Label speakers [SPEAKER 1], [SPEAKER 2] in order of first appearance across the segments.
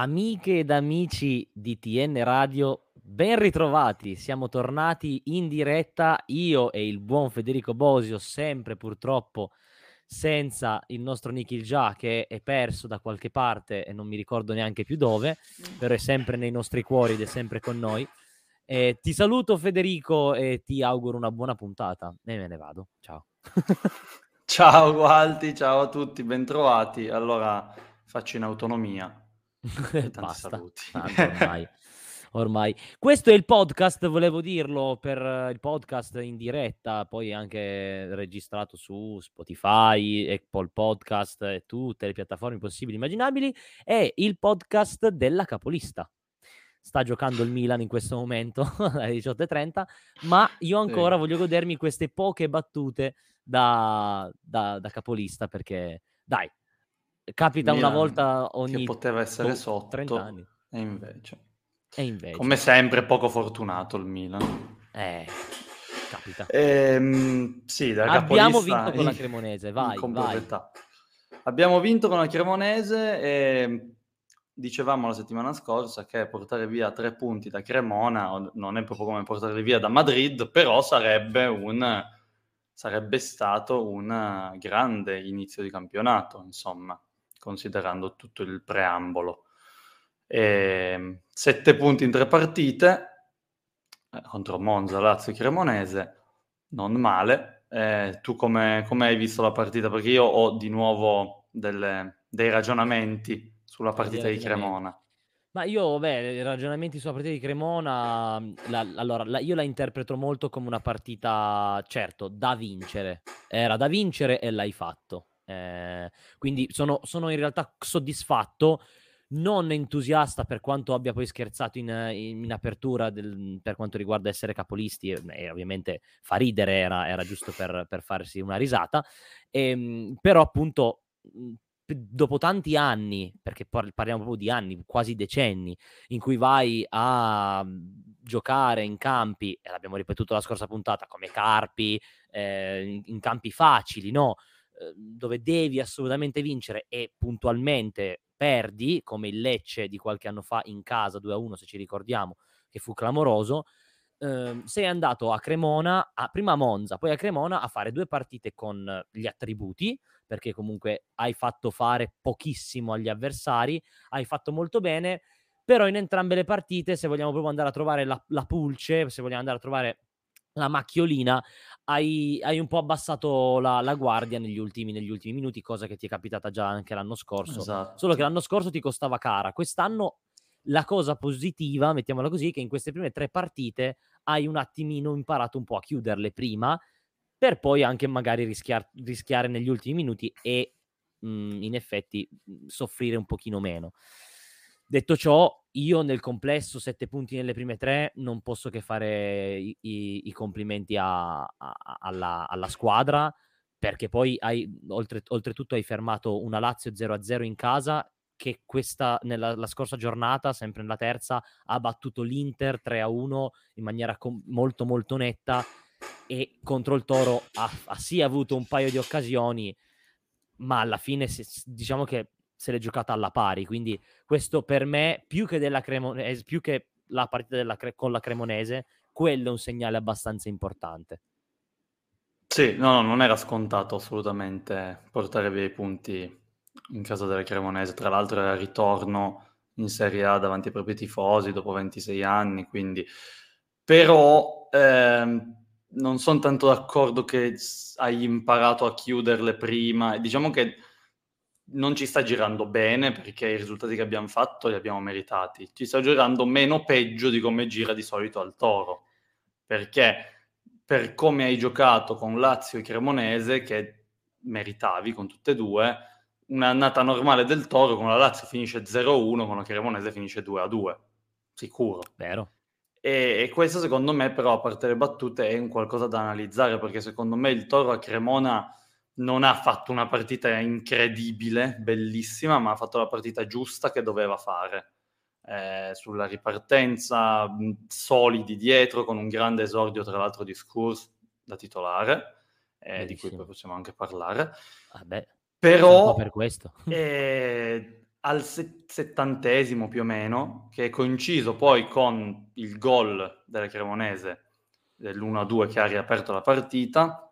[SPEAKER 1] Amiche ed amici di TN Radio, ben ritrovati. Siamo tornati in diretta io e il buon Federico Bosio, sempre purtroppo senza il nostro Nikhil Già che è perso da qualche parte e non mi ricordo neanche più dove, però è sempre nei nostri cuori ed è sempre con noi. Eh, ti saluto Federico e ti auguro una buona puntata e me ne vado. Ciao.
[SPEAKER 2] ciao Gualti, ciao a tutti, bentrovati. Allora faccio in autonomia.
[SPEAKER 1] Basta. saluti. ormai. ormai. Questo è il podcast, volevo dirlo, per eh, il podcast in diretta, poi anche registrato su Spotify, Apple Podcast e tutte le piattaforme possibili e immaginabili. È il podcast della capolista. Sta giocando il Milan in questo momento alle 18.30, ma io ancora sì. voglio godermi queste poche battute da, da, da capolista perché, dai, capita Milan, una volta ogni
[SPEAKER 2] che poteva essere
[SPEAKER 1] boh,
[SPEAKER 2] sotto
[SPEAKER 1] 30 anni.
[SPEAKER 2] E invece.
[SPEAKER 1] E invece.
[SPEAKER 2] Come sempre poco fortunato il Milan.
[SPEAKER 1] Eh, capita.
[SPEAKER 2] Ehm, sì, da
[SPEAKER 1] Abbiamo vinto con la Cremonese, vai, vai.
[SPEAKER 2] Abbiamo vinto con la Cremonese e dicevamo la settimana scorsa che portare via tre punti da Cremona non è proprio come portarli via da Madrid, però sarebbe un sarebbe stato un grande inizio di campionato, insomma considerando tutto il preambolo. E, ehm, sette punti in tre partite eh, contro Monza, Lazio e Cremonese, non male. Eh, tu come, come, hai visto la partita? Perché io ho di nuovo delle, dei ragionamenti sulla partita di Cremona.
[SPEAKER 1] Ma io, beh, i ragionamenti sulla partita di Cremona, la, allora, la, io la interpreto molto come una partita, certo, da vincere. Era da vincere e l'hai fatto. Eh, quindi sono, sono, in realtà soddisfatto, non entusiasta per quanto abbia poi scherzato in, in, in apertura del, per quanto riguarda essere capolisti e, e ovviamente fa ridere, era, era giusto per, per, farsi una risata, e, ehm, però appunto dopo tanti anni, perché parliamo proprio di anni, quasi decenni, in cui vai a giocare in campi, e l'abbiamo ripetuto la scorsa puntata, come Carpi, eh, in, in campi facili, no? Ehm, dove devi assolutamente vincere e puntualmente perdi, come il Lecce di qualche anno fa in casa 2-1, se ci ricordiamo, che fu clamoroso, eh, sei andato a Cremona, a, prima a Monza, poi a Cremona a fare due partite con gli attributi, perché comunque hai fatto fare pochissimo agli avversari, hai fatto molto bene, però in entrambe le partite, se vogliamo proprio andare a trovare la, la pulce, se vogliamo andare a trovare la macchiolina, hai, hai un po' abbassato la, la guardia negli ultimi, negli ultimi, minuti, cosa che ti è capitata già anche l'anno scorso. Esatto. Solo che l'anno scorso ti costava cara. Quest'anno la cosa positiva, mettiamola così, è che in queste prime tre partite hai un attimino imparato un po' a chiuderle prima, per poi anche magari rischiar, rischiare negli ultimi minuti e mh, mhmm, in effetti soffrire un pochino meno. Detto ciò, io nel complesso, sette punti nelle prime tre, non posso che fare i, i, i complimenti a, a, alla, alla, squadra, perché poi hai, oltre, oltretutto hai fermato una Lazio 0-0 in casa che questa, nella scorsa giornata, sempre nella terza, ha battuto l'Inter 3-1 in maniera com- molto molto netta e contro il Toro ha, ha sì avuto un paio di occasioni, ma alla fine si, diciamo che se l'è giocata alla pari. Quindi questo per me, più che, della Cremonese, più che la partita della, con la Cremonese, quello è un segnale abbastanza importante.
[SPEAKER 2] Sì, no, no, non era scontato assolutamente portare via i punti in casa della Cremonese. Tra l'altro era ritorno in Serie A davanti ai propri tifosi dopo 26 anni, quindi... Però ehm, non sono tanto d'accordo che hai imparato a chiuderle prima. Diciamo che non ci sta girando bene perché i risultati che abbiamo fatto li abbiamo meritati. Ci sta girando meno peggio di come gira di solito al Toro. Perché per come hai giocato con Lazio e Cremonese, che meritavi con tutte e due, un'annata normale del Toro con la Lazio finisce 0-1, con la Cremonese finisce 2-2. Sicuro.
[SPEAKER 1] Vero.
[SPEAKER 2] E, e, questo secondo me però, a parte le battute, è un qualcosa da analizzare, perché secondo me il Toro a Cremona non ha fatto una partita incredibile, bellissima, ma ha fatto la partita giusta che doveva fare. Eh, sulla ripartenza, solidi dietro, con un grande esordio tra l'altro di Scurs da titolare, eh, di cui poi possiamo anche parlare.
[SPEAKER 1] Vabbè,
[SPEAKER 2] Però
[SPEAKER 1] per questo.
[SPEAKER 2] eh, al settantesimo più o meno, che è coinciso poi con il gol della Cremonese dell'1-2 che ha riaperto la partita,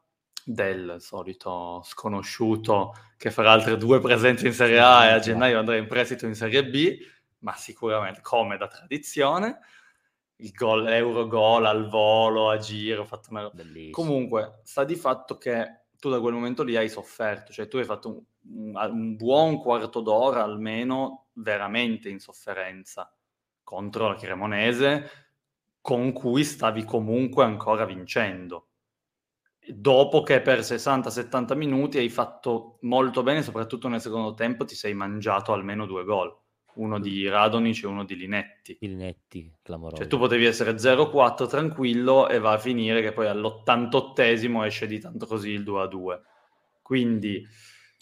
[SPEAKER 2] del solito sconosciuto che farà altre due presenze in Serie A e a gennaio andrà in prestito in Serie B, ma sicuramente come da tradizione. Il gol, Eurogol al volo, a giro, fatto una... Comunque, sta di fatto che tu da quel momento lì hai sofferto, cioè tu hai fatto un, un buon quarto d'ora almeno veramente in sofferenza contro la Cremonese, con cui stavi comunque ancora vincendo. Dopo che per 60-70 minuti hai fatto molto bene, soprattutto nel secondo tempo ti sei mangiato almeno due gol, uno di Radonic e uno di Linetti.
[SPEAKER 1] Linetti, clamoroso.
[SPEAKER 2] Cioè tu potevi essere 0-4 tranquillo e va a finire che poi all'88esimo esce di tanto così il 2-2. Quindi...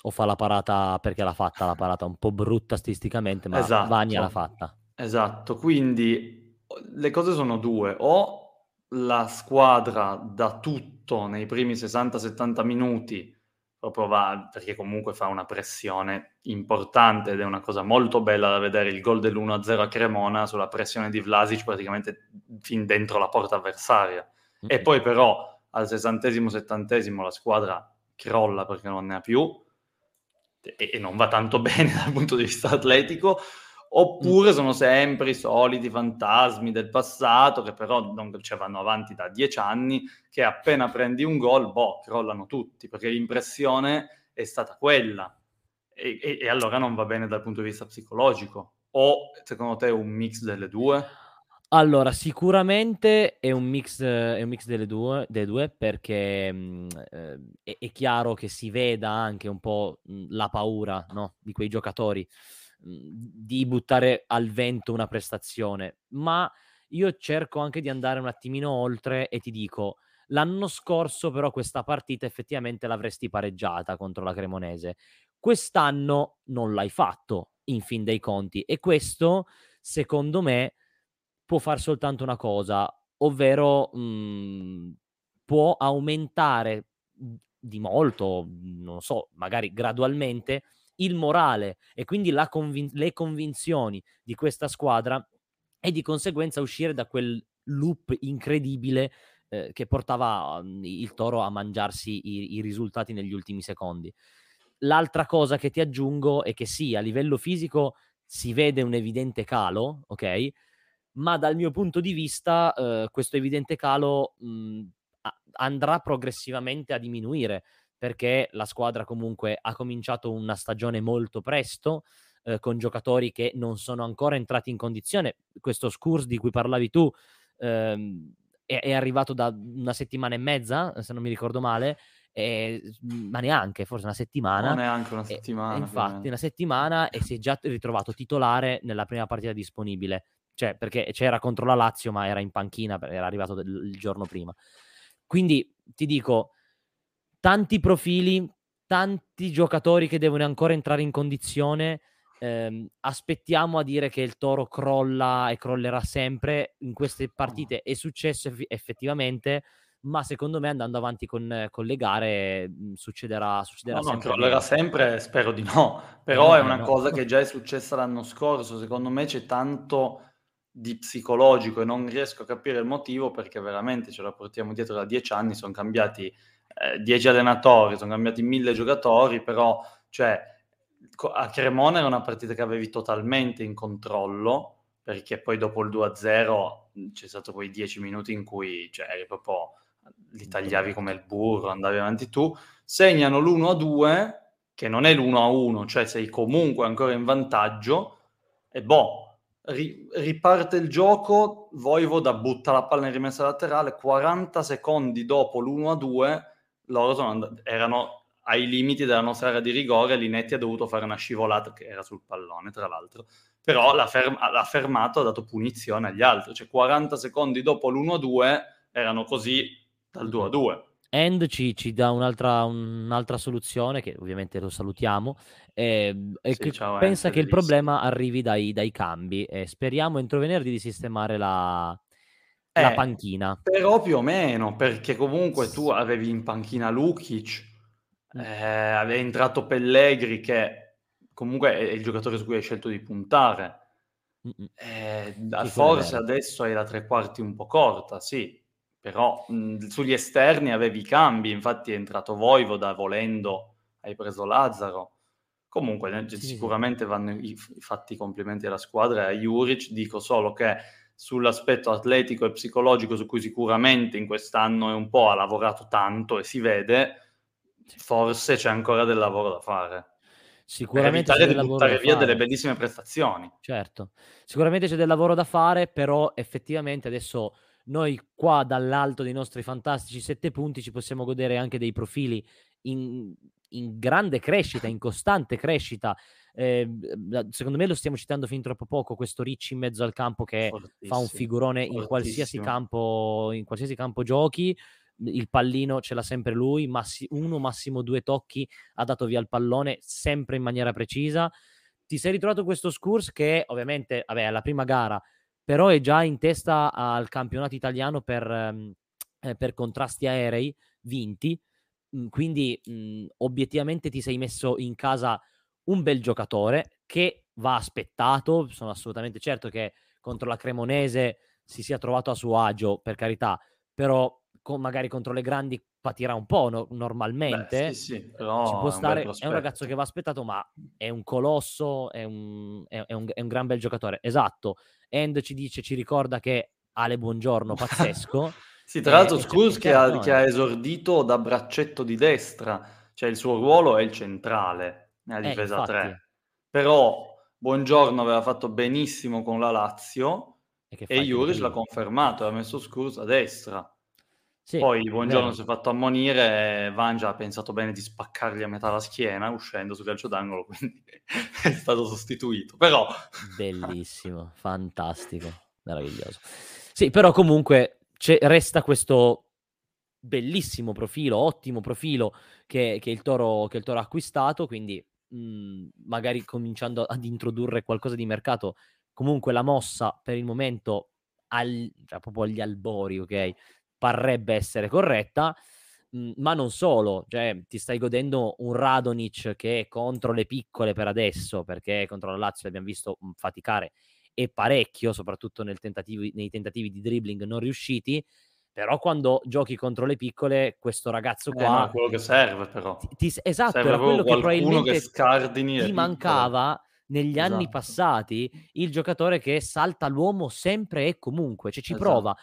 [SPEAKER 1] O fa la parata, perché l'ha fatta la parata un po' brutta statisticamente, ma esatto, Vania l'ha fatta.
[SPEAKER 2] Esatto, quindi le cose sono due. O la squadra dà tutto nei primi 60-70 minuti, proprio va, perché comunque fa una pressione importante ed è una cosa molto bella da vedere il gol dell'1-0 a Cremona sulla pressione di Vlasic praticamente fin dentro la porta avversaria. E poi però al 60-70 la squadra crolla perché non ne ha più e, e non va tanto bene dal punto di vista atletico oppure sono sempre i soliti fantasmi del passato che però non cioè, vanno avanti da dieci anni, che appena prendi un gol, boh, crollano tutti, perché l'impressione è stata quella. E, e, e, allora non va bene dal punto di vista psicologico. O secondo te è un mix delle due?
[SPEAKER 1] Allora, sicuramente è un mix, è un mix delle due, delle due perché mh, mm, eh, è, è, chiaro che si veda anche un po' mh, la paura no? di quei giocatori di buttare al vento una prestazione, ma io cerco anche di andare un attimino oltre e ti dico, l'anno scorso però questa partita effettivamente l'avresti pareggiata contro la Cremonese. Quest'anno non l'hai fatto in fin dei conti e questo secondo me può fare soltanto una cosa, ovvero mh, può aumentare di molto, non so, magari gradualmente il morale e quindi convin- le convinzioni di questa squadra e di conseguenza uscire da quel loop incredibile eh, che portava um, il Toro a mangiarsi i, i risultati negli ultimi secondi. L'altra cosa che ti aggiungo è che sì, a livello fisico si vede un evidente calo, ok? Ma dal mio punto di vista eh, questo evidente calo mh, andrà progressivamente a diminuire perché la squadra comunque ha cominciato una stagione molto presto, eh, con giocatori che non sono ancora entrati in condizione. Questo Scurs di cui parlavi tu ehm, è, è, arrivato da una settimana e mezza, se non mi ricordo male, e, ma neanche, forse una settimana.
[SPEAKER 2] Non neanche una settimana.
[SPEAKER 1] E, infatti, una settimana e si è già ritrovato titolare nella prima partita disponibile. Cioè, perché c'era contro la Lazio, ma era in panchina, era arrivato il giorno prima. Quindi ti dico, tanti profili, tanti giocatori che devono ancora entrare in condizione. Eh, aspettiamo a dire che il Toro crolla e crollerà sempre. In queste partite è successo effettivamente, ma secondo me andando avanti con, con le gare mh, succederà, succederà
[SPEAKER 2] no,
[SPEAKER 1] sempre.
[SPEAKER 2] No, crollerà sempre, spero di no. Però no, è una no. cosa che già è successa l'anno scorso. Secondo me c'è tanto di psicologico e non riesco a capire il motivo perché veramente ce la portiamo dietro da dieci anni, sono cambiati eh, dieci allenatori, sono cambiati mille giocatori, però cioè, a Cremona era una partita che avevi totalmente in controllo, perché poi dopo il 2-0 c'è stato quei dieci minuti in cui cioè, eri proprio, li tagliavi come il burro, andavi avanti tu, segnano l'1-2, che non è l'1-1, cioè sei comunque ancora in vantaggio, e boh, ri- riparte il gioco, Voivoda butta la palla in rimessa laterale, 40 secondi dopo l'1-2 loro and- erano ai limiti della nostra area di rigore, Linetti ha dovuto fare una scivolata che era sul pallone, tra l'altro, però l'ha, ferm- l'ha fermato, ha dato punizione agli altri, cioè 40 secondi dopo l'1-2 erano così dal 2-2.
[SPEAKER 1] End ci, ci dà un'altra, un'altra, soluzione, che ovviamente lo salutiamo, eh, e sì, ciao, pensa che il problema arrivi dai, dai cambi. Eh, speriamo entro venerdì di sistemare la, eh, la panchina.
[SPEAKER 2] Però più o meno, perché comunque tu avevi in panchina Lukic, mm. eh, avevi entrato Pellegri che comunque è il giocatore su cui hai scelto di puntare. Eh, sì, forse adesso hai la tre quarti un po' corta, sì, però mh, sugli esterni avevi i cambi, infatti è entrato Voivoda volendo, hai preso Lazzaro. Comunque sì, sicuramente vanno i, fatti i complimenti alla squadra e a Juric, dico solo che sull'aspetto atletico e psicologico su cui sicuramente in quest'anno è un po' ha lavorato tanto e si vede, forse c'è ancora del lavoro da fare.
[SPEAKER 1] Sicuramente
[SPEAKER 2] c'è del lavoro da via delle bellissime prestazioni.
[SPEAKER 1] Certo, sicuramente c'è del lavoro da fare, però effettivamente adesso noi qua dall'alto dei nostri fantastici sette punti ci possiamo godere anche dei profili in, in grande crescita, in costante crescita. Eh, secondo me lo stiamo citando fin troppo poco, questo Ricci in mezzo al campo che fa un figurone in qualsiasi campo, in qualsiasi campo giochi. Il pallino ce l'ha sempre lui, massi- uno, massimo due tocchi ha dato via il pallone sempre in maniera precisa. Ti sei ritrovato questo Scurs che ovviamente, vabbè, è la prima gara, però è già in testa al campionato italiano per, ehm, eh, per contrasti aerei vinti, mm, quindi mh, mm, obiettivamente ti sei messo in casa un bel giocatore che va aspettato, sono assolutamente certo che contro la Cremonese si sia trovato a suo agio, per carità, però con, magari contro le grandi patirà un po' no, normalmente.
[SPEAKER 2] Beh, sì, sì,
[SPEAKER 1] può stare. È un, è un, ragazzo che va aspettato, ma è un colosso, è un, è, un, è un gran bel giocatore. Esatto. End ci dice, ci ricorda che Ale Buongiorno, pazzesco.
[SPEAKER 2] sì, tra l'altro, Scus che, che ha esordito da braccetto di destra, cioè il suo ruolo è il centrale nella eh, difesa eh, 3. Però Buongiorno aveva fatto benissimo con la Lazio e, e Juris l'ha confermato, ha messo Scus a destra. Sì, Poi buongiorno si è fatto ammonire e Vangia ha pensato bene di spaccargli a metà la schiena uscendo sul calcio d'angolo, quindi è stato sostituito. Però...
[SPEAKER 1] Bellissimo, fantastico, meraviglioso. Sì, però comunque resta questo bellissimo profilo, ottimo profilo che, che, il, Toro, che il Toro ha acquistato, quindi mh, mhmm, magari cominciando ad introdurre qualcosa di mercato, comunque la mossa per il momento al, cioè proprio agli albori, ok? parrebbe essere corretta, mh, ma non solo, cioè ti stai godendo un Radonic che è contro le piccole per adesso, perché contro la Lazio l'abbiamo visto faticare e parecchio, soprattutto nel tentativi, nei tentativi di dribbling non riusciti, però quando giochi contro le piccole, questo ragazzo eh, qua...
[SPEAKER 2] Eh, no, quello che serve però.
[SPEAKER 1] Ti, ti, esatto, serve era quello che probabilmente che ti mancava negli esatto. anni passati il giocatore che salta l'uomo sempre e comunque, cioè ci esatto. prova,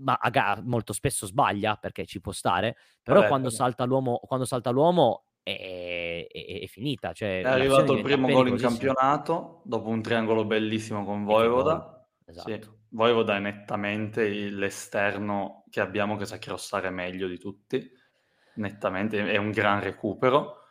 [SPEAKER 1] ma a gara molto spesso sbaglia perché ci può stare, però vabbè, quando. Salta l'uomo, quando salta l'uomo è, è, è finita. Cioè,
[SPEAKER 2] è arrivato il primo gol in campionato dopo un triangolo bellissimo con Voivoda. Esatto. Sì, Voivoda è nettamente l'esterno che abbiamo che sa crossare meglio di tutti, nettamente, è un gran recupero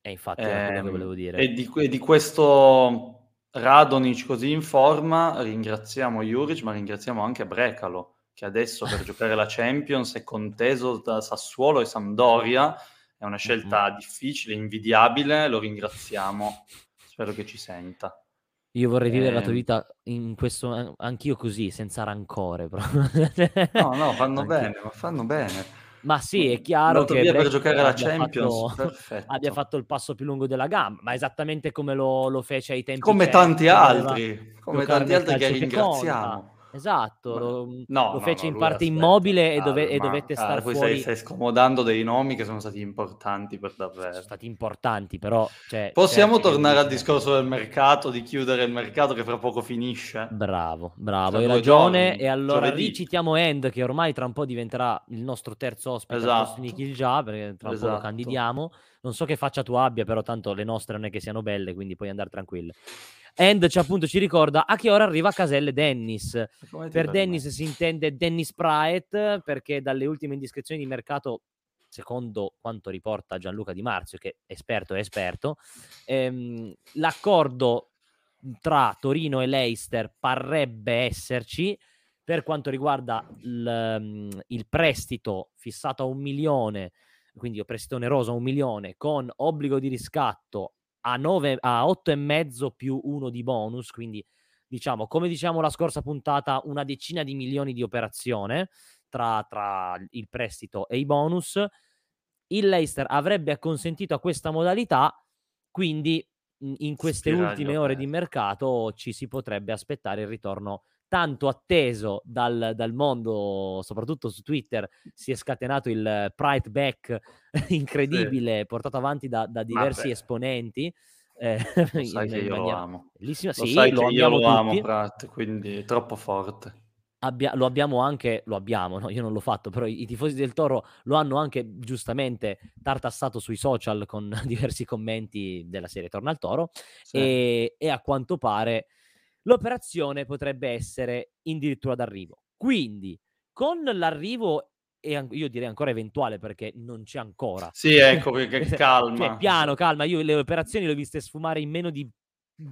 [SPEAKER 1] e infatti era quello che ehm, volevo dire.
[SPEAKER 2] E di, e di questo Radonic così in forma ringraziamo Juric, ma ringraziamo anche Brecalo, che adesso per giocare la Champions è conteso da Sassuolo e Sampdoria. È una scelta mm-hmm. difficile, invidiabile, lo ringraziamo. Spero che ci senta.
[SPEAKER 1] Io vorrei vivere eh... la tua ehm vita in questo, anch'io così, senza rancore. Però.
[SPEAKER 2] no, no, fanno bene, ma fanno bene.
[SPEAKER 1] Ma sì, è chiaro che
[SPEAKER 2] via per giocare alla Champions
[SPEAKER 1] fatto, abbia fatto il passo più lungo della gamba, ma esattamente come lo, lo fece ai tempi
[SPEAKER 2] Come tanti altri, come tanti altri che ringraziamo.
[SPEAKER 1] Esatto, lo, no, lo fece no, in parte immobile e, dove, e dovette stare
[SPEAKER 2] ah, fuori.
[SPEAKER 1] Stai,
[SPEAKER 2] stai, scomodando dei nomi che sono stati importanti per davvero. Sono
[SPEAKER 1] stati importanti, però... Cioè,
[SPEAKER 2] Possiamo tornare al discorso del mercato, di chiudere il mercato che fra poco finisce?
[SPEAKER 1] Bravo, bravo, hai ragione. Giorni, e allora giovedì. ricitiamo End, che ormai tra un po' diventerà il nostro terzo ospite esatto. di Kill già, perché tra un esatto. po' lo esatto. candidiamo. Non so che faccia tu abbia, però tanto le nostre non è che siano belle, quindi puoi andare tranquillo. End ci, appunto ci ricorda a che ora arriva Caselle Dennis. Per Dennis si intende Dennis Praet perché dalle ultime indiscrezioni di mercato, secondo quanto riporta Gianluca Di Marzio, che esperto è esperto, ehm, l'accordo tra Torino e Leicester parrebbe esserci per quanto riguarda il, mm, il prestito fissato a un milione, quindi prestito oneroso a un milione con obbligo di riscatto a, 9, a 8,5 più uno di bonus, quindi diciamo, come diciamo la scorsa puntata, una decina di milioni di operazione tra, tra il prestito e i bonus. Il Leicester avrebbe acconsentito a questa modalità, quindi in queste ultime ore di mercato ci si potrebbe aspettare il ritorno tanto atteso dal, dal, mondo, soprattutto su Twitter, si è scatenato il Pride Back incredibile, sì. portato avanti da, da diversi esponenti.
[SPEAKER 2] Eh, lo sai che io lo amo. Bellissima. Lo sì, sai lo che io lo amo, Pratt, quindi è troppo forte.
[SPEAKER 1] Abbia, lo abbiamo anche, lo abbiamo, no? io non l'ho fatto, però i, i, tifosi del Toro lo hanno anche giustamente tartassato sui social con diversi commenti della serie Torna al Toro sì. e, e a quanto pare l'operazione potrebbe essere addirittura d'arrivo. Quindi, con l'arrivo, e io direi ancora eventuale perché non c'è ancora.
[SPEAKER 2] Sì, ecco, perché
[SPEAKER 1] cioè,
[SPEAKER 2] calma.
[SPEAKER 1] cioè, piano, calma. Io le operazioni le ho viste sfumare in meno di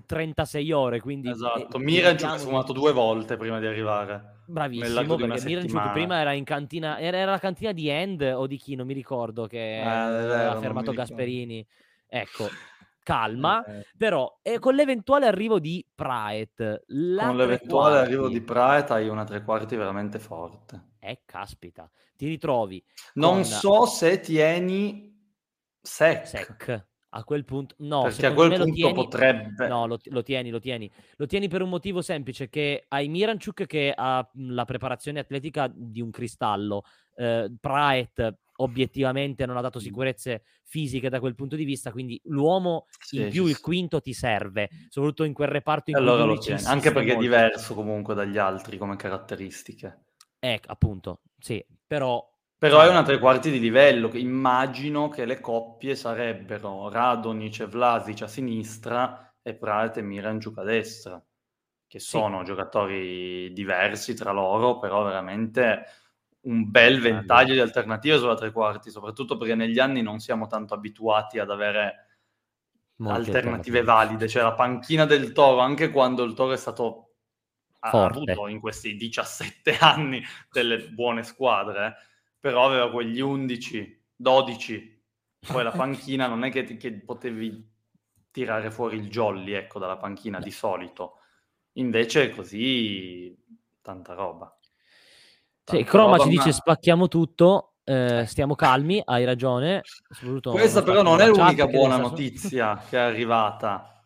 [SPEAKER 1] 36 ore, quindi...
[SPEAKER 2] Esatto, eh, Miranchuk ha sfumato due volte prima di arrivare.
[SPEAKER 1] Bravissimo, perché Miranchuk prima era in cantina, era, era, la cantina di End o di chi, non mi ricordo, che eh, aveva fermato Gasperini. Ecco, calma, eh. però e con l'eventuale arrivo di Praet,
[SPEAKER 2] con l'eventuale quarti, arrivo di Praet hai una tre quarti veramente forte.
[SPEAKER 1] Eh, caspita, ti ritrovi.
[SPEAKER 2] Non con... so se tieni Sec.
[SPEAKER 1] Sec. A quel punto, no,
[SPEAKER 2] perché a quel punto tieni, potrebbe.
[SPEAKER 1] No, lo, lo, tieni, lo tieni. Lo tieni per un motivo semplice: che hai Miranchuk che ha la preparazione atletica di un cristallo, eh, Praet obiettivamente non ha dato sicurezze fisiche da quel punto di vista, quindi l'uomo sì, in più sì, il quinto ti serve, soprattutto in quel reparto in
[SPEAKER 2] allora cui lo tieni, anche perché molto. è diverso comunque dagli altri come caratteristiche.
[SPEAKER 1] Eh, appunto, sì, però
[SPEAKER 2] però è una tre quarti di livello, immagino che le coppie sarebbero Radonic e Vlasic a sinistra e Prate e Mirangiuk a destra, che sono sì. giocatori diversi tra loro, però veramente un bel ventaglio di alternative sulla tre quarti, soprattutto perché negli anni non siamo tanto abituati ad avere Molti alternative valide, cioè la panchina del Toro, anche quando il Toro è stato ha avuto in questi 17 anni delle buone squadre, però aveva quegli 11, 12, poi la panchina non è che, che potevi tirare fuori il jolly, ecco, dalla panchina di solito. Invece così tanta roba.
[SPEAKER 1] Sì, Croma ci dice spacchiamo tutto, eh, stiamo calmi, hai ragione.
[SPEAKER 2] Questa però non è l'unica buona notizia che è arrivata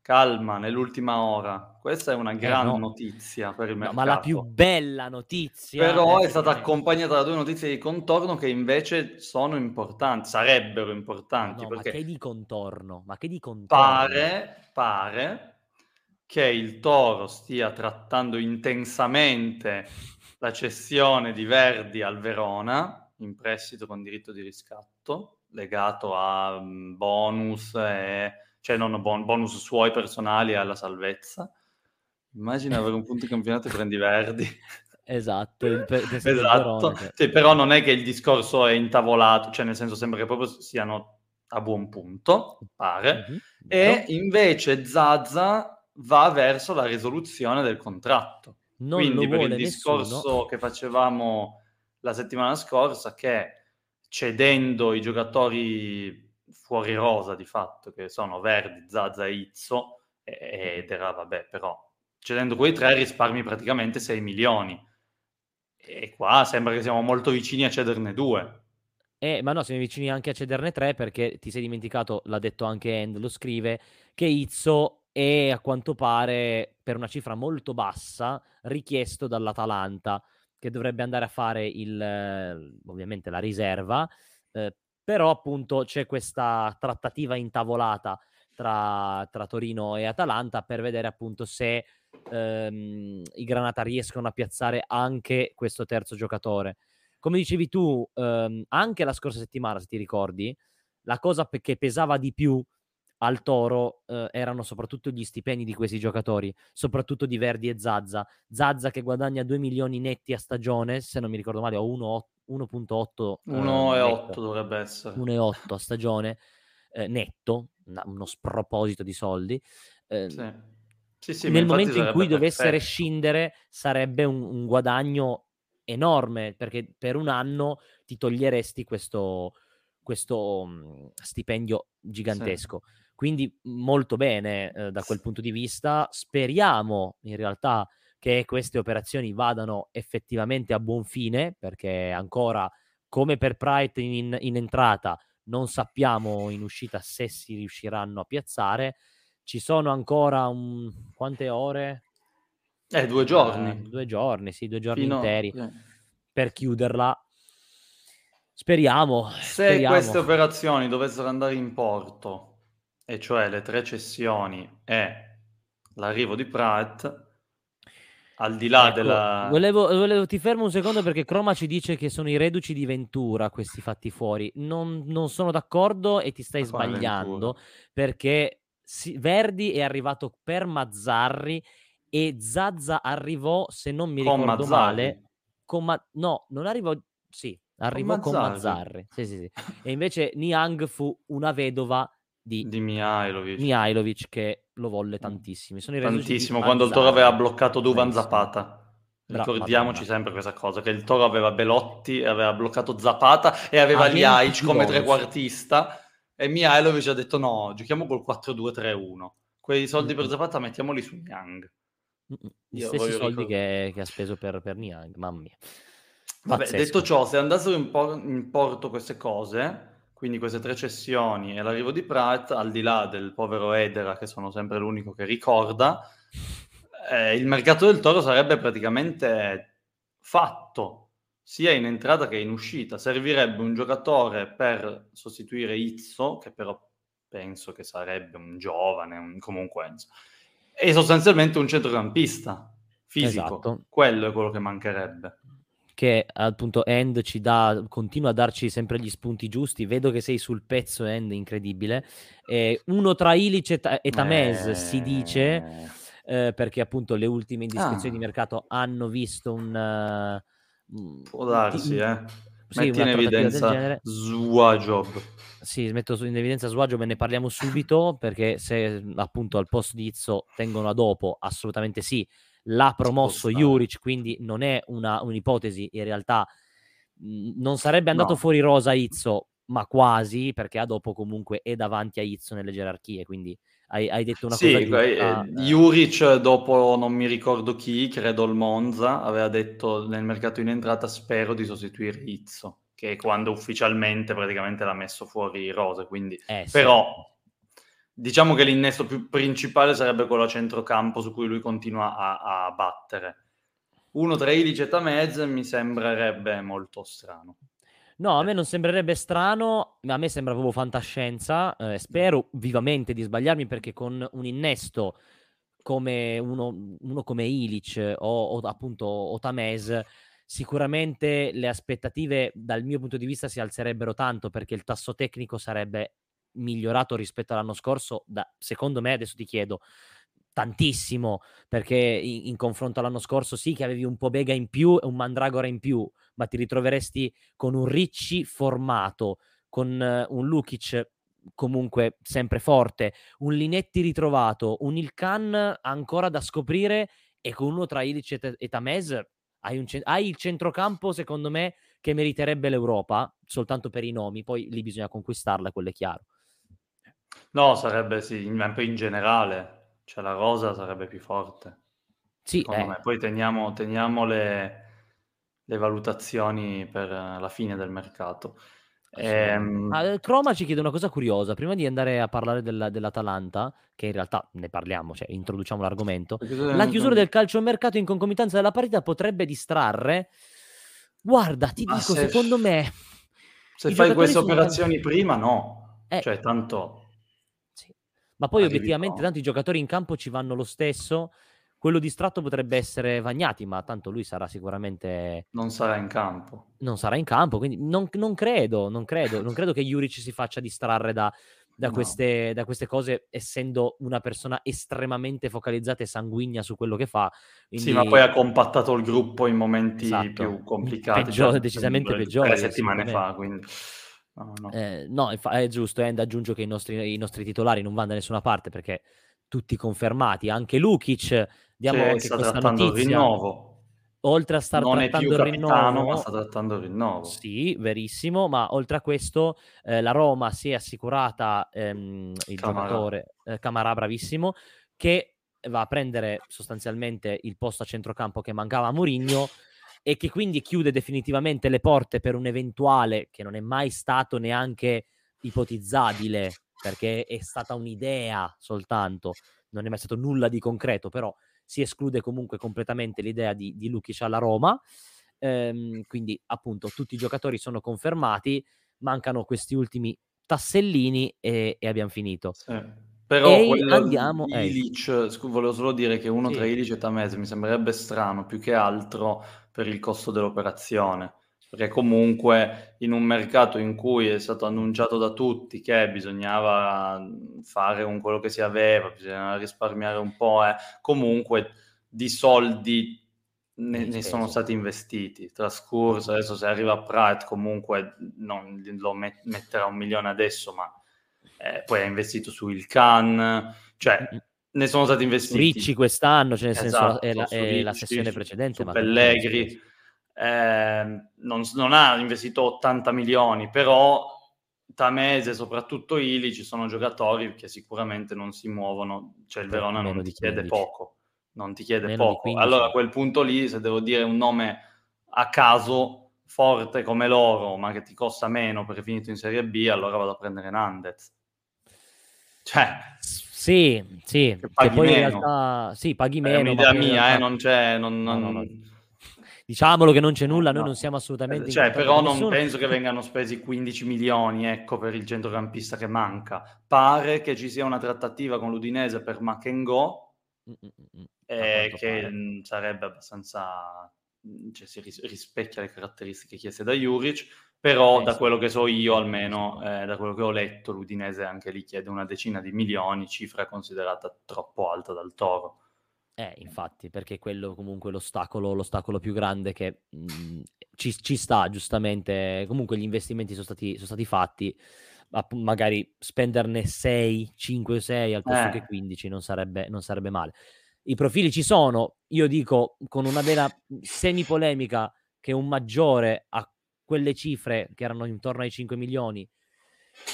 [SPEAKER 2] calma nell'ultima ora. Questa è una gran eh no. notizia per il mercato.
[SPEAKER 1] No, ma la più bella notizia.
[SPEAKER 2] Però è, è stata accompagnata da due notizie di contorno che invece sono importanti, sarebbero importanti.
[SPEAKER 1] No,
[SPEAKER 2] perché
[SPEAKER 1] ma che di contorno? Ma che di contorno?
[SPEAKER 2] Pare, pare che il Toro stia trattando intensamente la cessione di Verdi al Verona in prestito con diritto di riscatto legato a um, bonus e cioè non bon- bonus suoi personali alla salvezza. Immagina avere un punto di campionato e prendi Verdi.
[SPEAKER 1] Esatto, pe-
[SPEAKER 2] esatto. Sì, però non è che il discorso è intavolato, cioè nel senso sembra che proprio siano a buon punto, pare, mm-hmm. e invece Zazza va verso la risoluzione del contratto. Non Quindi per il discorso nessuno. che facevamo la settimana scorsa, che cedendo i giocatori fuori rosa di fatto, che sono Verdi, Zaza e Izzo, ed era vabbè, però cedendo quei tre risparmi praticamente 6 milioni. E qua sembra che siamo molto vicini a cederne due.
[SPEAKER 1] Eh, ma no, siamo vicini anche a cederne tre perché ti sei dimenticato, l'ha detto anche End, lo scrive, che Izzo è a quanto pare per una cifra molto bassa richiesto dall'Atalanta che dovrebbe andare a fare il, ovviamente la riserva eh, però appunto c'è questa trattativa intavolata tra, tra Torino e Atalanta per vedere appunto se ehm, i Granata riescono a piazzare anche questo terzo giocatore. Come dicevi tu, ehm, anche la scorsa settimana, se ti ricordi, la cosa che pesava di più al Toro eh, erano soprattutto gli stipendi di questi giocatori, soprattutto di Verdi e Zazza. Zazza che guadagna 2 milioni netti a stagione, se non mi ricordo male, o 1,8 1.8
[SPEAKER 2] 1,8 eh, dovrebbe essere
[SPEAKER 1] 1,8 a stagione eh, netto, uno sproposito di soldi. Eh, sì. Sì, sì, nel momento in cui dovesse perfetto. rescindere sarebbe un, un, guadagno enorme perché per un anno ti toglieresti questo, questo um, stipendio gigantesco. Sì. Quindi molto bene eh, da quel punto di vista. Speriamo in realtà che queste operazioni vadano effettivamente a buon fine, perché ancora come per Pride in, in entrata non sappiamo in uscita se si riusciranno a piazzare ci sono ancora un... quante ore?
[SPEAKER 2] Eh, due giorni.
[SPEAKER 1] Uh, due giorni, sì, due giorni
[SPEAKER 2] Fino...
[SPEAKER 1] interi
[SPEAKER 2] eh.
[SPEAKER 1] per chiuderla. Speriamo.
[SPEAKER 2] Se
[SPEAKER 1] speriamo.
[SPEAKER 2] queste operazioni dovessero andare in porto, e cioè le tre cessioni e l'arrivo di Pratt, al di là
[SPEAKER 1] Ecco,
[SPEAKER 2] della...
[SPEAKER 1] Volevo, volevo- ti fermo un secondo perché Croma ci dice che sono i reduci di Ventura questi fatti fuori. Non, non sono d'accordo e ti stai sbagliando perché si- Verdi è arrivato per Mazzarri e Zazza arrivò, se non mi
[SPEAKER 2] Con
[SPEAKER 1] ricordo
[SPEAKER 2] Mazzarri.
[SPEAKER 1] male, con Ma- no, non arrivò, sì, arrivò con
[SPEAKER 2] Mazzarri.
[SPEAKER 1] Mazzarri. Sì, sì, sì. E invece Niang fu una vedova di
[SPEAKER 2] Di Mihailovic.
[SPEAKER 1] Mihailovic che lo volle tantissimo. Reduci di
[SPEAKER 2] Tantissimo, quando il Toro aveva bloccato Duvan. Zapata.
[SPEAKER 1] Bra-
[SPEAKER 2] Ricordiamoci
[SPEAKER 1] Madonna.
[SPEAKER 2] sempre questa cosa, che il Toro aveva Belotti, aveva bloccato Zapata e aveva
[SPEAKER 1] di
[SPEAKER 2] come trequartista e Mihailovic ha detto no, giochiamo col 4-2-3-1. Quei soldi per
[SPEAKER 1] Mm-mm.
[SPEAKER 2] Zapata mettiamoli su.
[SPEAKER 1] Mm-mm. Gli
[SPEAKER 2] Io
[SPEAKER 1] stessi soldi che, che ha speso per, per Niang, mamma mia.
[SPEAKER 2] Vabbè, detto ciò, se andassero in, por- in porto queste cose, quindi queste tre cessioni e l'arrivo di Pratt, al di là del povero Edera, che sono sempre l'unico che ricorda, eh, il mercato del Toro sarebbe praticamente fatto, sia in entrata che in uscita. Servirebbe un giocatore per sostituire Izzo, che però penso che sarebbe un giovane, un, comunque, e sostanzialmente un centrocampista fisico.
[SPEAKER 1] Esatto.
[SPEAKER 2] Quello è quello che mancherebbe.
[SPEAKER 1] Che appunto End ci dà, continua a darci sempre gli spunti giusti. Vedo che sei sul pezzo, End, incredibile. Eh, uno tra Ilic e, Ta- e Tamez
[SPEAKER 2] Eh,
[SPEAKER 1] si dice, eh, perché appunto le ultime indiscrezioni
[SPEAKER 2] Ah.
[SPEAKER 1] di mercato hanno visto un... un-
[SPEAKER 2] Può darsi,
[SPEAKER 1] un-
[SPEAKER 2] eh.
[SPEAKER 1] sì,
[SPEAKER 2] Metti in evidenza. Zuajob.
[SPEAKER 1] Sì, metto in evidenza Swaggio, ne parliamo subito perché se appunto al posto di Izzo tengono a dopo, assolutamente sì. L'ha promosso. Juric, quindi non è una, un'ipotesi, in realtà mh, non sarebbe andato
[SPEAKER 2] No.
[SPEAKER 1] fuori rosa Izzo, ma quasi, perché a dopo comunque è davanti a Izzo nelle gerarchie, quindi hai, hai detto una
[SPEAKER 2] Sì,
[SPEAKER 1] cosa
[SPEAKER 2] eh,
[SPEAKER 1] giusta.
[SPEAKER 2] eh,
[SPEAKER 1] eh,
[SPEAKER 2] Juric dopo non mi ricordo chi, credo il Monza, aveva detto nel mercato in entrata spero di sostituire Izzo, che è quando ufficialmente praticamente l'ha messo fuori Rose, quindi
[SPEAKER 1] eh, sì.
[SPEAKER 2] Diciamo che l'innesto più principale sarebbe quello a centrocampo su cui lui continua a, a battere. Uno tra Ilic e Tamez mi sembrerebbe molto strano.
[SPEAKER 1] No, a me non sembrerebbe strano, ma a me sembra proprio fantascienza. eh, spero vivamente di sbagliarmi perché con un innesto come uno, uno come Ilic o, o appunto Otames, sicuramente le aspettative dal mio punto di vista si alzerebbero tanto perché il tasso tecnico sarebbe migliorato rispetto all'anno scorso. Da, secondo me, adesso ti chiedo tantissimo perché in, in confronto all'anno scorso sì che avevi un po' Bega in più e un Mandragora in più, ma ti ritroveresti con un Ricci formato, con eh, un Lukic comunque sempre forte, un Linetti ritrovato, un Ilkan ancora da scoprire e con uno tra Ilic e, Te- e Tamez hai, un cen- hai il centrocampo secondo me che meriterebbe l'Europa soltanto per i nomi, poi lì bisogna conquistarla, quello è chiaro.
[SPEAKER 2] No, sarebbe sì, in, ma poi in generale, cioè la rosa sarebbe più forte,
[SPEAKER 1] Sì,
[SPEAKER 2] secondo
[SPEAKER 1] eh,
[SPEAKER 2] me. Poi teniamo, teniamo le, le valutazioni per eh, la fine del mercato. Ehm,
[SPEAKER 1] Ah, eh, Croma ci chiede una cosa curiosa, prima di andare a parlare della- dell'Atalanta, che in realtà ne parliamo, cioè introduciamo l'argomento, la chiusura del calciomercato in concomitanza della partita potrebbe distrarre. Guarda, ti
[SPEAKER 2] Ma
[SPEAKER 1] dico,
[SPEAKER 2] se-
[SPEAKER 1] secondo me...
[SPEAKER 2] Se fai queste
[SPEAKER 1] sono
[SPEAKER 2] operazioni prima, no.
[SPEAKER 1] Eh.
[SPEAKER 2] Cioè, tanto...
[SPEAKER 1] Sì. Ma poi
[SPEAKER 2] Arrivi
[SPEAKER 1] obiettivamente
[SPEAKER 2] pronto.
[SPEAKER 1] tanto i giocatori in campo ci vanno lo stesso. Quello distratto potrebbe essere Vagnati, ma tanto lui sarà sicuramente
[SPEAKER 2] non sarà in campo.
[SPEAKER 1] non sarà in campo, quindi non, non credo, non credo, non credo che Juric si faccia distrarre da, da
[SPEAKER 2] No.
[SPEAKER 1] queste, da queste cose, essendo una persona estremamente focalizzata e sanguigna su quello che fa.
[SPEAKER 2] Sì,
[SPEAKER 1] Quindi-
[SPEAKER 2] ma poi ha compattato il gruppo in momenti
[SPEAKER 1] Esatto.
[SPEAKER 2] più complicati.
[SPEAKER 1] Peggiore-
[SPEAKER 2] cioè,
[SPEAKER 1] decisamente
[SPEAKER 2] tre
[SPEAKER 1] peggiori,
[SPEAKER 2] settimane fa, quindi... No, no.
[SPEAKER 1] Eh, no, è giusto, End, aggiungo che i nostri, i nostri titolari non vanno da nessuna parte perché tutti confermati, anche Lukic, diamo
[SPEAKER 2] Che
[SPEAKER 1] anche
[SPEAKER 2] sta
[SPEAKER 1] questa
[SPEAKER 2] trattando il
[SPEAKER 1] notizia,
[SPEAKER 2] rinnovo.
[SPEAKER 1] oltre a star
[SPEAKER 2] non
[SPEAKER 1] trattando il rinnovo,
[SPEAKER 2] ma sta trattando il rinnovo.
[SPEAKER 1] Sì, verissimo, ma oltre a questo eh, la Roma si è assicurata ehm, il
[SPEAKER 2] Camarà.
[SPEAKER 1] giocatore eh, Camarà, bravissimo, che va a prendere sostanzialmente il posto a centrocampo che mancava a Mourinho e che quindi chiude definitivamente le porte per un eventuale, che non è mai stato neanche ipotizzabile, perché è stata un'idea soltanto, non è mai stato nulla di concreto, però si esclude comunque completamente l'idea di, di Lukic alla Roma. Ehm, quindi appunto tutti i giocatori sono confermati, mancano questi ultimi tassellini e, e abbiamo finito.
[SPEAKER 2] Sì. Però quello andiamo, di Ilic, eh. volevo solo dire che uno sì. tra Ilic e Tamese mi sembrerebbe strano, più che altro per il costo dell'operazione. Perché comunque in un mercato in cui è stato annunciato da tutti che bisognava fare con quello che si aveva, bisognava risparmiare un po', eh, comunque di soldi ne, ne, sono stati investiti. Trascorso, adesso se arriva Pratt comunque non lo met- metterà un milione adesso, ma eh, poi ha investito su Ilcan, cioè ne sono stati investiti.
[SPEAKER 1] Ricci quest'anno, cioè nel esatto, senso è la, è Ricci, la sessione precedente.
[SPEAKER 2] ma Pellegri eh, non, non, ha investito 80 milioni, però Tamese, soprattutto Ili, ci sono giocatori che sicuramente non si muovono, cioè il Verona non ti chiede poco, non ti chiede Meno poco. Allora a quel punto lì, se devo dire un nome a caso forte come loro, ma che ti costa meno perché è finito in Serie B, allora vado a prendere Nandez. Cioè,
[SPEAKER 1] sì, sì, che paghi poi meno. in realtà sì, paghi
[SPEAKER 2] eh,
[SPEAKER 1] meno. È
[SPEAKER 2] un'idea mia, realtà... eh, non c'è, non, non... No, no, no.
[SPEAKER 1] Diciamolo che non c'è nulla, noi non siamo assolutamente...
[SPEAKER 2] Eh, cioè, però non penso che vengano spesi 15 milioni, ecco, per il centrocampista che manca. Pare che ci sia una trattativa con l'Udinese per Makengo, mm-hmm. eh, che pare. sarebbe abbastanza... Cioè, si rispecchia le caratteristiche chieste da Juric, però eh, da quello che so io almeno, eh, da quello che ho letto, l'Udinese anche lì chiede una decina di milioni, cifra considerata troppo alta dal Toro.
[SPEAKER 1] Eh, infatti, perché quello comunque l'ostacolo, l'ostacolo più grande che mh, mhmm, ci, ci, sta, giustamente. Comunque gli investimenti sono stati, sono stati fatti, ma magari spenderne 6, 5, 6 al posto eh. che 15 non sarebbe, non sarebbe male. I profili ci sono, io dico con una vera semi polemica che un maggiore a quelle cifre che erano intorno ai 5 milioni,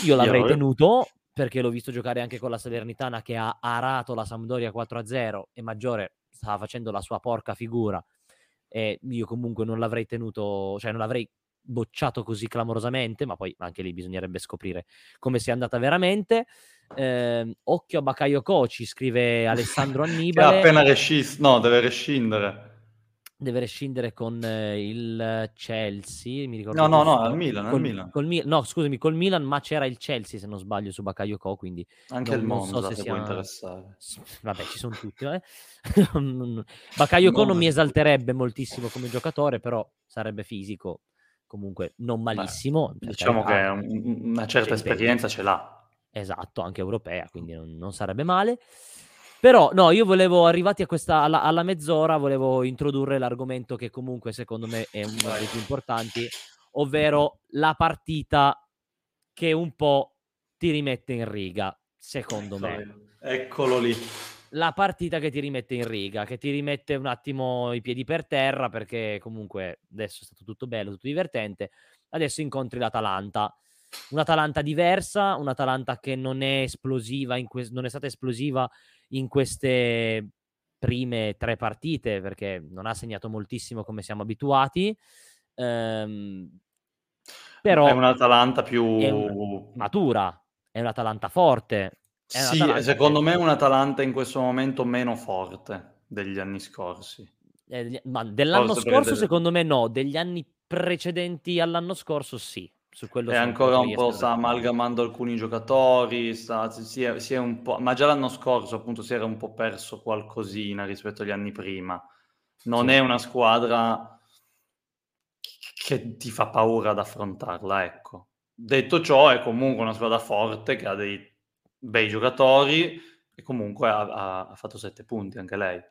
[SPEAKER 1] io l'avrei io, tenuto perché l'ho visto giocare anche con la Salernitana che ha arato la Sampdoria 4-0 e Maggiore stava facendo la sua porca figura e io comunque non l'avrei tenuto, cioè non l'avrei bocciato così clamorosamente, ma poi anche lì bisognerebbe scoprire come sia andata veramente. Eh, occhio a Bakayoko, ci scrive Alessandro Annibale.
[SPEAKER 2] che appena rescisso, no, deve rescindere
[SPEAKER 1] deve rescindere con eh, il Chelsea. Mi ricordo
[SPEAKER 2] no, no, no, al Milan, col, Milan.
[SPEAKER 1] Col, no, scusami, col Milan, ma c'era il Chelsea se non sbaglio su Bakayoko, quindi
[SPEAKER 2] anche non, il Monza so se sia... può interessare.
[SPEAKER 1] Vabbè, ci sono tutti. Eh? Bakayoko non mi esalterebbe moltissimo come giocatore, però sarebbe fisico, comunque non malissimo.
[SPEAKER 2] Beh, diciamo che una certa esperienza ce l'ha.
[SPEAKER 1] Esatto, anche europea, quindi non, non sarebbe male. Però no, io volevo, arrivati a questa, alla, alla mezz'ora, volevo introdurre l'argomento che comunque secondo me è uno dei più importanti, ovvero la partita che un po' ti rimette in riga, secondo
[SPEAKER 2] Eccolo
[SPEAKER 1] me.
[SPEAKER 2] Eccolo lì.
[SPEAKER 1] La partita che ti rimette in riga, che ti rimette un attimo i piedi per terra, perché comunque adesso è stato tutto bello, tutto divertente. Adesso incontri l'Atalanta. Un'Atalanta diversa, un'Atalanta che non è esplosiva, que- non è stata esplosiva in queste prime tre partite perché non ha segnato moltissimo come siamo abituati. Ehm, però
[SPEAKER 2] è un'Atalanta più
[SPEAKER 1] è un... matura, è un'Atalanta forte.
[SPEAKER 2] È sì, secondo che... me è un'Atalanta in questo momento meno forte degli anni scorsi.
[SPEAKER 1] Eh, ma dell'anno Forse scorso delle... secondo me no, degli anni precedenti all'anno scorso sì. Su quello
[SPEAKER 2] e ancora un po' sta amalgamando alcuni giocatori, sta, si, è, si è un po', ma già l'anno scorso appunto si era un po' perso qualcosina rispetto agli anni prima. Non sì. è una squadra che ti fa paura ad affrontarla, ecco. Detto ciò, è comunque una squadra forte che ha dei bei giocatori e comunque ha, ha, fatto sette punti anche lei.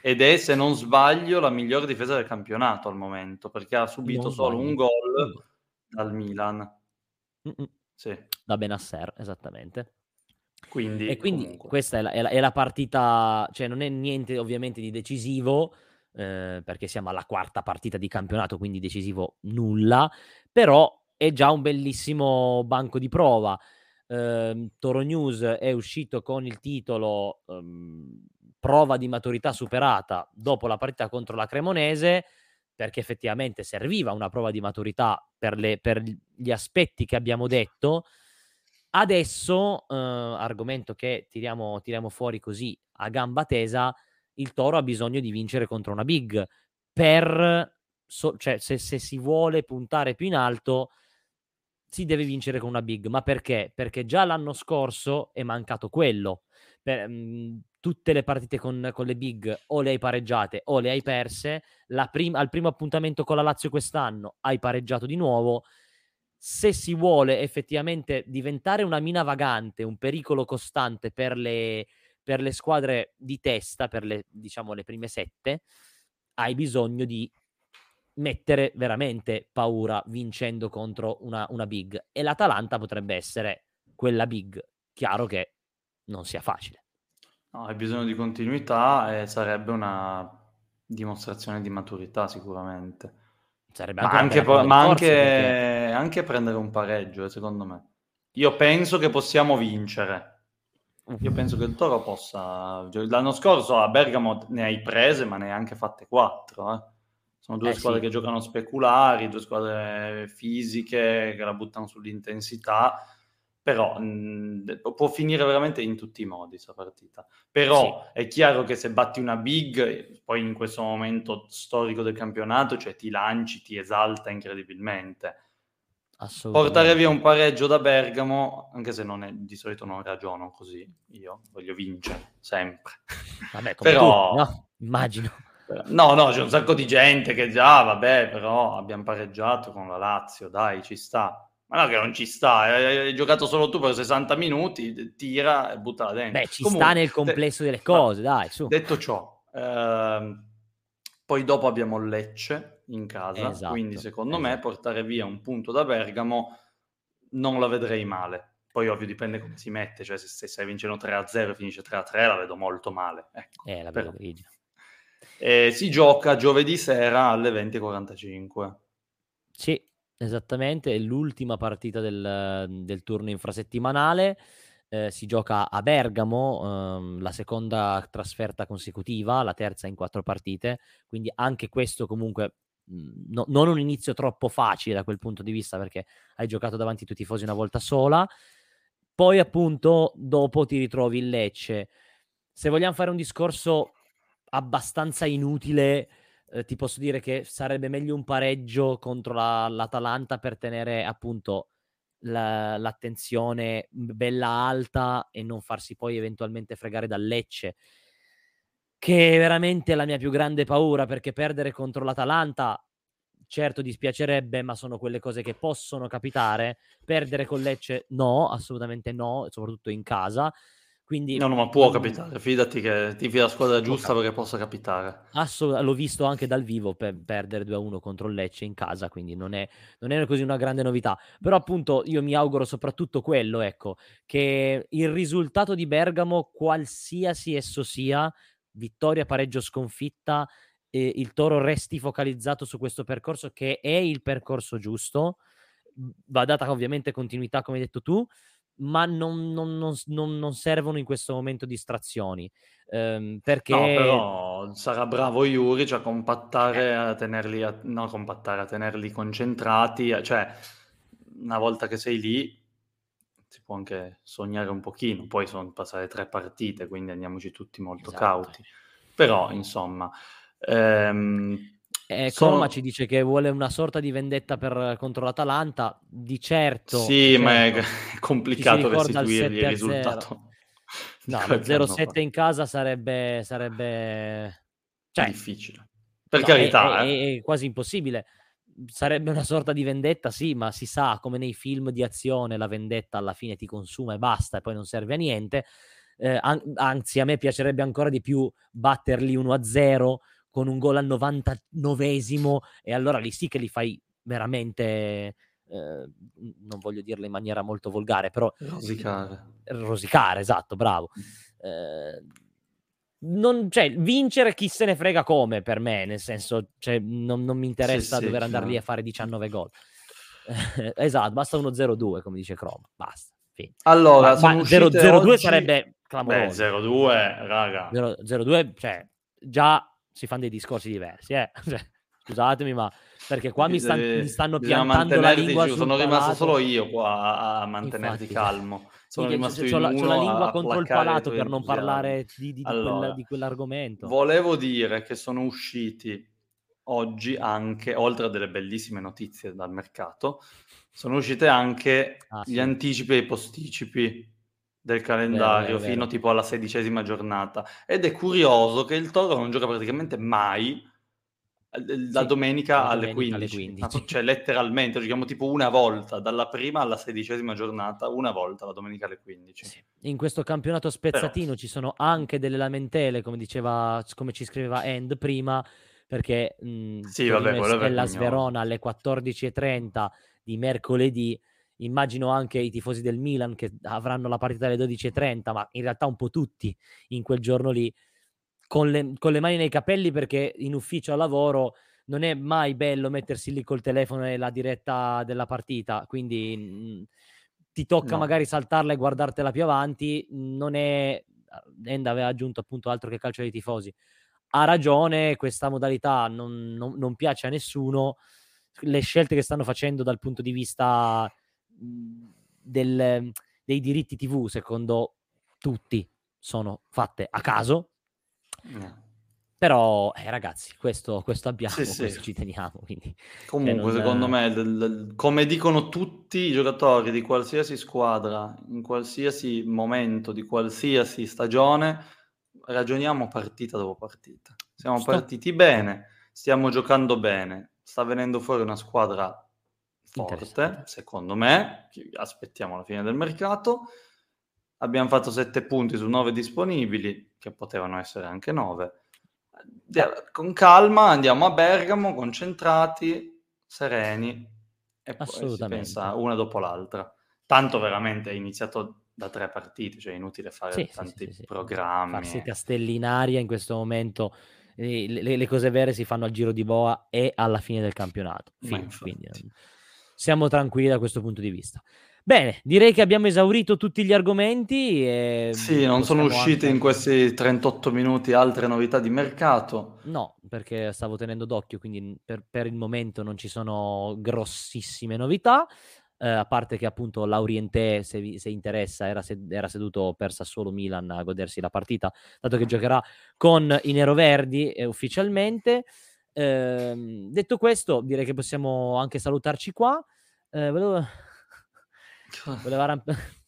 [SPEAKER 2] Ed è, se non sbaglio, la migliore difesa del campionato al momento, perché ha subito non solo sbaglio. un gol dal Milan.
[SPEAKER 1] Sì. Da Benasser, esattamente.
[SPEAKER 2] Quindi,
[SPEAKER 1] e quindi comunque. questa è la, è, la, è la, partita, cioè non è niente ovviamente di decisivo, eh, perché siamo alla quarta partita di campionato, quindi decisivo nulla, però è già un bellissimo banco di prova. Eh, Toro News è uscito con il titolo ehm, Prova di maturità superata dopo la partita contro la Cremonese perché effettivamente serviva una prova di maturità per, le, per gli aspetti che abbiamo detto, Adesso, eh, argomento che tiriamo, tiriamo fuori così a gamba tesa, il Toro ha bisogno di vincere contro una big per, so, cioè se, se, si vuole puntare più in alto, si deve vincere con una big. Ma perché? Perché già l'anno scorso è mancato quello. Per, mh, mhmm, tutte le partite con, con, le big o le hai pareggiate o le hai perse. Prim- al primo appuntamento con la Lazio quest'anno hai pareggiato di nuovo. Se si vuole effettivamente diventare una mina vagante, un pericolo costante per le, per le squadre di testa, per le, diciamo, le prime sette, hai bisogno di mettere veramente paura vincendo contro una, una big. E l'Atalanta potrebbe essere quella big. Chiaro che non sia facile.
[SPEAKER 2] No, hai bisogno di continuità e sarebbe una dimostrazione di maturità sicuramente. Sarebbe ma anche, po- ma anche, perché... anche prendere un pareggio, eh, secondo me. Io penso che possiamo vincere io penso che il Toro possa... L'anno scorso a Bergamo ne hai prese, ma ne hai anche fatte quattro. Eh. Sono due eh, squadre sì. che giocano speculari, due squadre fisiche che la buttano sull'intensità, però mh, può finire veramente in tutti i modi questa partita. Però sì. è chiaro che se batti una big, poi in questo momento storico del campionato, cioè ti lanci, ti esalta incredibilmente Portare via un pareggio da Bergamo, anche se è, di solito non ragiono così, io voglio vincere, sempre.
[SPEAKER 1] Vabbè, come però... Tu, no? Immagino.
[SPEAKER 2] No, no, c'è un sacco di gente che già, vabbè, però abbiamo pareggiato con la Lazio, dai, ci sta. Ma no, che non ci sta, hai, giocato solo tu per 60 minuti, tira e buttala dentro.
[SPEAKER 1] Beh, ci Comunque, sta nel complesso de- delle cose, dai, su.
[SPEAKER 2] Detto ciò, ehm, poi dopo abbiamo Lecce in casa, esatto, quindi secondo esatto. me portare via un punto da Bergamo non la vedrei male. Poi ovvio dipende come si mette, cioè se, se stai vincendo 3-0 e finisce 3-3 la vedo molto male. Ecco,
[SPEAKER 1] eh, la vedo grigia.
[SPEAKER 2] Eh, si gioca giovedì sera alle 20.45.
[SPEAKER 1] Sì, esattamente, è l'ultima partita del, del turno infrasettimanale eh, si gioca a Bergamo, ehm, la seconda trasferta consecutiva, la terza in quattro partite, quindi anche questo comunque mh, no, non un inizio troppo facile da quel punto di vista perché hai giocato davanti ai tuoi tifosi una volta sola, poi appunto dopo ti ritrovi in Lecce. Se vogliamo fare un discorso abbastanza inutile, eh, ti posso dire che sarebbe meglio un pareggio contro la, l'Atalanta per tenere appunto la, l'attenzione bella alta e non farsi poi eventualmente fregare dal Lecce, che è veramente la mia più grande paura perché perdere contro l'Atalanta certo dispiacerebbe, ma sono quelle cose che possono capitare. Perdere con Lecce no, assolutamente no, soprattutto in casa. Quindi,
[SPEAKER 2] no, no, ma può capitare, fidati che ti la squadra giusta perché possa capitare.
[SPEAKER 1] Assolut- l'ho visto anche dal vivo per perdere 2-1 contro il Lecce in casa, quindi non è, non è così una grande novità. Però appunto io mi auguro soprattutto quello, ecco, che il risultato di Bergamo, qualsiasi esso sia, vittoria, pareggio, sconfitta, eh, il Toro resti focalizzato su questo percorso che è il percorso giusto. Va data ovviamente continuità, come hai detto tu, ma non, non, non, non, servono in questo momento distrazioni. Ehm, perché... No,
[SPEAKER 2] però sarà bravo Yuri cioè, a compattare, eh. a tenerli, a, no, compattare, a tenerli concentrati, cioè una volta che sei lì si può anche sognare un pochino, poi sono passate tre partite, quindi andiamoci tutti molto esatto. cauti. Però, insomma, ehm,
[SPEAKER 1] eh, Sono... ci dice che vuole una sorta di vendetta per, contro l'Atalanta. Di certo.
[SPEAKER 2] Sì,
[SPEAKER 1] certo,
[SPEAKER 2] ma è complicato restituirgli il, risultato.
[SPEAKER 1] No, lo 0-7 in casa sarebbe... sarebbe...
[SPEAKER 2] Cioè, difficile. Per no, carità.
[SPEAKER 1] È, è, è, quasi impossibile. Sarebbe una sorta di vendetta, sì, ma si sa, come nei film di azione, la vendetta alla fine ti consuma e basta, e poi non serve a niente. Eh, an- anzi, a me piacerebbe ancora di più batterli 1-0 con un gol al 99esimo e allora lì sì che li fai veramente, eh, non voglio dirlo in maniera molto volgare, però...
[SPEAKER 2] Rosicare.
[SPEAKER 1] Rosicare, esatto, bravo. Eh, non, cioè, vincere chi se ne frega come per me, nel senso, cioè, non, non mi interessa sì, dover sì, andare lì a fare 19 gol. esatto, basta uno 0-2, come dice Chroma, basta. Fine.
[SPEAKER 2] Allora, ma, ma 0-2
[SPEAKER 1] oggi... sarebbe clamoroso.
[SPEAKER 2] Beh, 0-2, raga.
[SPEAKER 1] 0-2, cioè, già si fanno dei discorsi diversi, eh? Cioè, scusatemi, ma perché qua mi, stan, mi stanno piantando la lingua sul
[SPEAKER 2] Sono
[SPEAKER 1] palato.
[SPEAKER 2] rimasto solo io qua a mantenerti
[SPEAKER 1] Infatti.
[SPEAKER 2] calmo. Sono
[SPEAKER 1] Sì,
[SPEAKER 2] rimasto
[SPEAKER 1] c'ho, la, c'ho la lingua contro il palato per non parlare di, di- di
[SPEAKER 2] Allora,
[SPEAKER 1] quella- di quell'argomento.
[SPEAKER 2] Volevo dire che sono usciti oggi anche, oltre a delle bellissime notizie dal mercato, sono uscite anche
[SPEAKER 1] Ah,
[SPEAKER 2] gli
[SPEAKER 1] sì.
[SPEAKER 2] anticipi e i posticipi del calendario
[SPEAKER 1] vero,
[SPEAKER 2] fino
[SPEAKER 1] vero.
[SPEAKER 2] tipo alla sedicesima giornata. Ed è curioso che il Toro non gioca praticamente mai eh, la
[SPEAKER 1] Sì,
[SPEAKER 2] domenica,
[SPEAKER 1] la
[SPEAKER 2] alle,
[SPEAKER 1] domenica alle
[SPEAKER 2] 15.
[SPEAKER 1] 15.
[SPEAKER 2] Cioè letteralmente giochiamo tipo una volta, dalla prima alla sedicesima giornata, una volta la domenica alle 15.
[SPEAKER 1] Sì. In questo campionato spezzatino ci sono anche delle lamentele, come diceva, come ci scriveva End prima, perché mh,
[SPEAKER 2] Sì, vabbè, è vergognoso.
[SPEAKER 1] Sverona alle 14.30 di mercoledì. Immagino anche i tifosi del Milan che avranno la partita alle 12.30, ma in realtà un po' tutti in quel giorno lì, con le, con le mani nei capelli perché in ufficio a lavoro non è mai bello mettersi lì col telefono e la diretta della partita, quindi mh, ti tocca
[SPEAKER 2] No.
[SPEAKER 1] magari saltarla e guardartela più avanti, non è... Enda aveva aggiunto appunto altro che calcio dei tifosi. Ha ragione, questa modalità non, non- non piace a nessuno. Le scelte che stanno facendo dal punto di vista del- dei diritti TV, secondo tutti, sono fatte a caso.
[SPEAKER 2] No.
[SPEAKER 1] Però, eh, ragazzi, questo, questo abbiamo,
[SPEAKER 2] Sì, sì.
[SPEAKER 1] questo ci teniamo. Quindi,
[SPEAKER 2] Comunque,
[SPEAKER 1] non-
[SPEAKER 2] secondo me, del- del- come dicono tutti i giocatori di qualsiasi squadra, in qualsiasi momento, di qualsiasi stagione, ragioniamo partita dopo partita. Siamo
[SPEAKER 1] Giusto.
[SPEAKER 2] partiti bene, stiamo giocando bene, sta venendo fuori una squadra forte, secondo me. Aspettiamo la fine del mercato. Abbiamo fatto sette punti su nove disponibili, che potevano essere anche nove. Dia- Con calma andiamo a Bergamo, concentrati, sereni, e poi si pensa una dopo l'altra. Tanto veramente è iniziato da tre partite, cioè è inutile fare
[SPEAKER 1] Sì,
[SPEAKER 2] tanti
[SPEAKER 1] sì, sì,
[SPEAKER 2] programmi.
[SPEAKER 1] farsi castelli in aria in questo momento. eh, Le, le cose vere si fanno al giro di boa e alla fine del campionato. Fine, quindi, eh, siamo tranquilli da questo punto di vista. Bene, direi che abbiamo esaurito tutti gli argomenti. E
[SPEAKER 2] Sì, non sono uscite
[SPEAKER 1] anche-
[SPEAKER 2] in questi 38 minuti altre novità di mercato.
[SPEAKER 1] No, perché stavo tenendo d'occhio, quindi per, per il momento non ci sono grossissime novità. eh, a parte che appunto Laurientè, se, se interessa, era, sed- era seduto per Sassuolo Milan a godersi la partita, dato che giocherà con i neroverdi eh, ufficialmente. Ehm, detto questo, direi che possiamo anche salutarci qua. Eh, volevo- voleva ramp-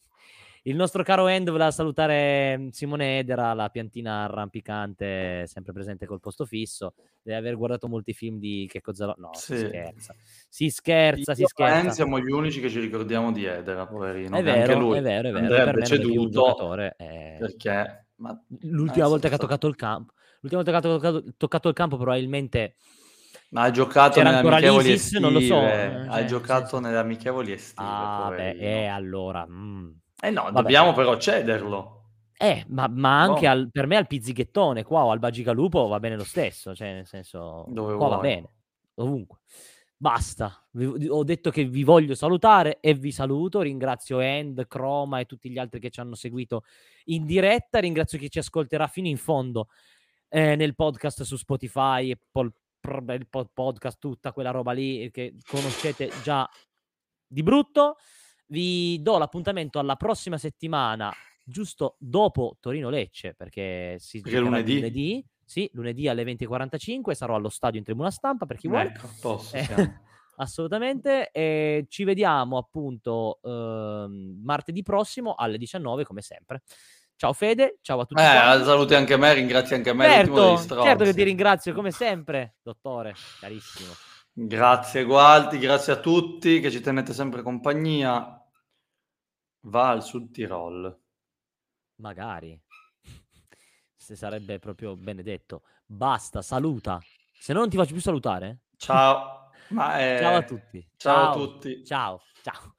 [SPEAKER 1] Il nostro caro End voleva salutare Simone Edera, la piantina arrampicante, sempre presente col posto fisso. Deve aver guardato molti film di Checco Zalone. No, si
[SPEAKER 2] Sì.
[SPEAKER 1] scherza. Si scherza, si
[SPEAKER 2] Io e Ren
[SPEAKER 1] scherza.
[SPEAKER 2] siamo gli unici che ci ricordiamo di Edera, poverino.
[SPEAKER 1] È
[SPEAKER 2] che anche
[SPEAKER 1] vero,
[SPEAKER 2] lui
[SPEAKER 1] è vero, è vero.
[SPEAKER 2] andrebbe
[SPEAKER 1] Per me non è un
[SPEAKER 2] ceduto
[SPEAKER 1] giocatore. eh,
[SPEAKER 2] perché... ma-
[SPEAKER 1] L'ultima
[SPEAKER 2] eh,
[SPEAKER 1] volta che ha toccato il campo, che ha toccato, toccato il campo, probabilmente
[SPEAKER 2] Ma ha giocato nelle amichevoli estive.
[SPEAKER 1] Non lo so, eh,
[SPEAKER 2] ha
[SPEAKER 1] cioè,
[SPEAKER 2] giocato
[SPEAKER 1] senso-
[SPEAKER 2] nelle amichevoli estive.
[SPEAKER 1] Ah, beh, eh, allora. mm.
[SPEAKER 2] Eh no,
[SPEAKER 1] Vabbè.
[SPEAKER 2] dobbiamo però cederlo.
[SPEAKER 1] Eh, ma, ma anche
[SPEAKER 2] Boh.
[SPEAKER 1] al- per me al pizzighettone qua o al bagigalupo va bene lo stesso, cioè nel senso
[SPEAKER 2] Dove
[SPEAKER 1] qua va
[SPEAKER 2] vuoi.
[SPEAKER 1] bene, ovunque. Basta, Vi- ho detto che vi voglio salutare e vi saluto, ringrazio End, Chroma e tutti gli altri che ci hanno seguito in diretta, ringrazio chi ci ascolterà fino in fondo eh, nel podcast su Spotify, Apple, il pod- podcast, tutta quella roba lì che conoscete già di brutto. Vi do l'appuntamento alla prossima settimana, giusto dopo Torino-Lecce, perché si
[SPEAKER 2] Perché lunedì?
[SPEAKER 1] lunedì. Sì, lunedì alle 20.45 sarò allo stadio in tribuna stampa per chi vuole.
[SPEAKER 2] Ecco, posso,
[SPEAKER 1] Eh, assolutamente. E ci vediamo appunto ehm, martedì prossimo alle 19 come sempre. Ciao Fede, ciao a tutti.
[SPEAKER 2] Eh, saluti anche me, ringrazi anche me. l'ultimo degli
[SPEAKER 1] certo, certo che ti ringrazio come sempre, dottore, carissimo.
[SPEAKER 2] Grazie Gualti, grazie a tutti che ci tenete sempre compagnia. Va al Sud Tirol.
[SPEAKER 1] Magari. Se sarebbe proprio benedetto. Basta, saluta. Se no non ti faccio più salutare.
[SPEAKER 2] Ciao. Ma, eh,
[SPEAKER 1] Ciao a tutti.
[SPEAKER 2] ciao a tutti.
[SPEAKER 1] Ciao, ciao.